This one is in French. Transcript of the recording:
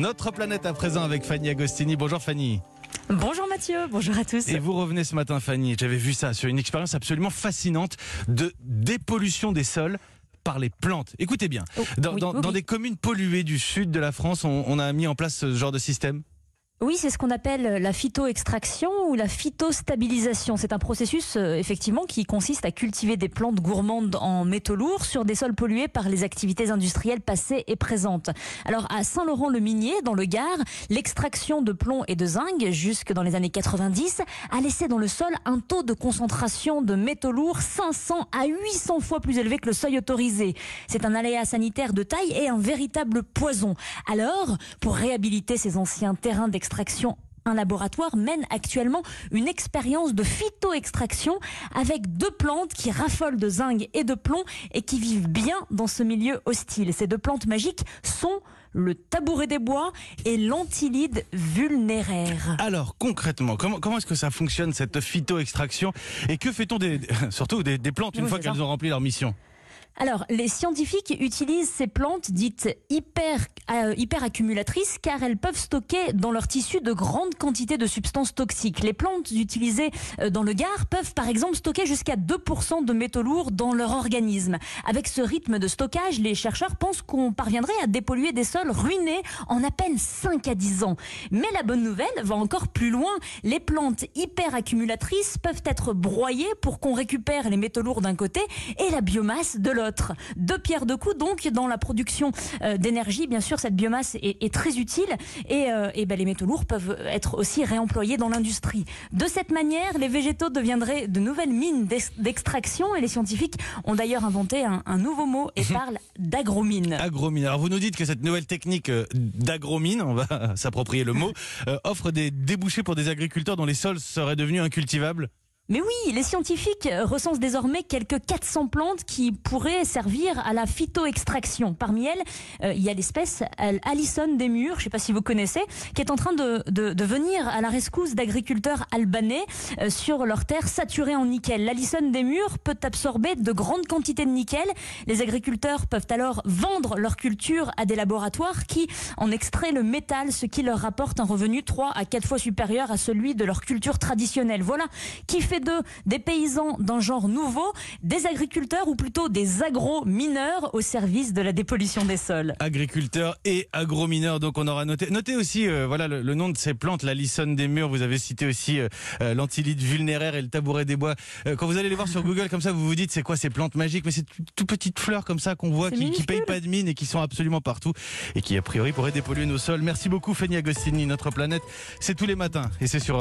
Notre planète à présent avec Fanny Agostini. Bonjour Fanny. Bonjour Mathieu, bonjour à tous. Et vous revenez ce matin Fanny, j'avais vu ça sur une expérience absolument fascinante de dépollution des sols par les plantes. Écoutez bien, Oh, dans, oui, dans- oui, dans oui. des communes polluées du sud de la France, on, on a mis en place ce genre de système? Oui, c'est ce qu'on appelle la phytoextraction ou la phytostabilisation. C'est un processus euh, effectivement qui consiste à cultiver des plantes gourmandes en métaux lourds sur des sols pollués par les activités industrielles passées et présentes. Alors à Saint-Laurent-le-Minier, dans le Gard, l'extraction de plomb et de zinc jusque dans les années 90 a laissé dans le sol un taux de concentration de métaux lourds 500 à 800 fois plus élevé que le seuil autorisé. C'est un aléa sanitaire de taille et un véritable poison. Alors, pour réhabiliter ces anciens terrains d'extraction, un laboratoire mène actuellement une expérience de phytoextraction avec deux plantes qui raffolent de zinc et de plomb et qui vivent bien dans ce milieu hostile. Ces deux plantes magiques sont le tabouret des bois et l'antilide vulnéraire. Alors concrètement, comment, comment est-ce que ça fonctionne cette phytoextraction? Et que fait-on des, surtout des, des plantes une Oui, fois qu'elles ont rempli leur mission? Alors, les scientifiques utilisent ces plantes dites hyper, euh, hyper accumulatrices car elles peuvent stocker dans leur tissu de grandes quantités de substances toxiques. Les plantes utilisées euh, dans le Gard peuvent par exemple stocker jusqu'à 2% de métaux lourds dans leur organisme. Avec ce rythme de stockage, les chercheurs pensent qu'on parviendrait à dépolluer des sols ruinés en à peine 5 à 10 ans. Mais la bonne nouvelle va encore plus loin. Les plantes hyper accumulatrices peuvent être broyées pour qu'on récupère les métaux lourds d'un côté et la biomasse de l'autre. Deux pierres deux coups donc dans la production euh, d'énergie. Bien sûr, cette biomasse est, est très utile et, euh, et ben, les métaux lourds peuvent être aussi réemployés dans l'industrie. De cette manière, les végétaux deviendraient de nouvelles mines d'ex- d'extraction et les scientifiques ont d'ailleurs inventé un, un nouveau mot et parlent d'agromine. Agromine. Alors vous nous dites que cette nouvelle technique euh, d'agromine, on va s'approprier le mot, euh, offre des débouchés pour des agriculteurs dont les sols seraient devenus incultivables. Mais oui, les scientifiques recensent désormais quelques 400 plantes qui pourraient servir à la phytoextraction. Parmi elles, euh, il y a l'espèce euh, Alison des murs, je ne sais pas si vous connaissez, qui est en train de, de- de venir à la rescousse d'agriculteurs albanais euh, sur leurs terres saturées en nickel. L'Alison des murs peut absorber de grandes quantités de nickel. Les agriculteurs peuvent alors vendre leur culture à des laboratoires qui en extraient le métal, ce qui leur rapporte un revenu 3 à 4 fois supérieur à celui de leur culture traditionnelle. Voilà qui fait d'eux des paysans d'un genre nouveau, des agriculteurs ou plutôt des agro-mineurs au service de la dépollution des sols. agriculteurs et agromineurs. Donc on aura noté. Notez aussi euh, voilà le, le nom de ces plantes, la lissonne des murs. Vous avez cité aussi euh, euh, l'antilide vulnéraire et le tabouret des bois. Euh, quand vous allez les voir sur Google comme ça, vous vous dites c'est quoi ces plantes magiques? Mais c'est tout, petites fleurs comme ça qu'on voit qui, qui payent pas de mine et qui sont absolument partout et qui a priori pourraient dépolluer nos sols. Merci beaucoup Fanny Agostini. Notre planète, c'est tous les matins et c'est sur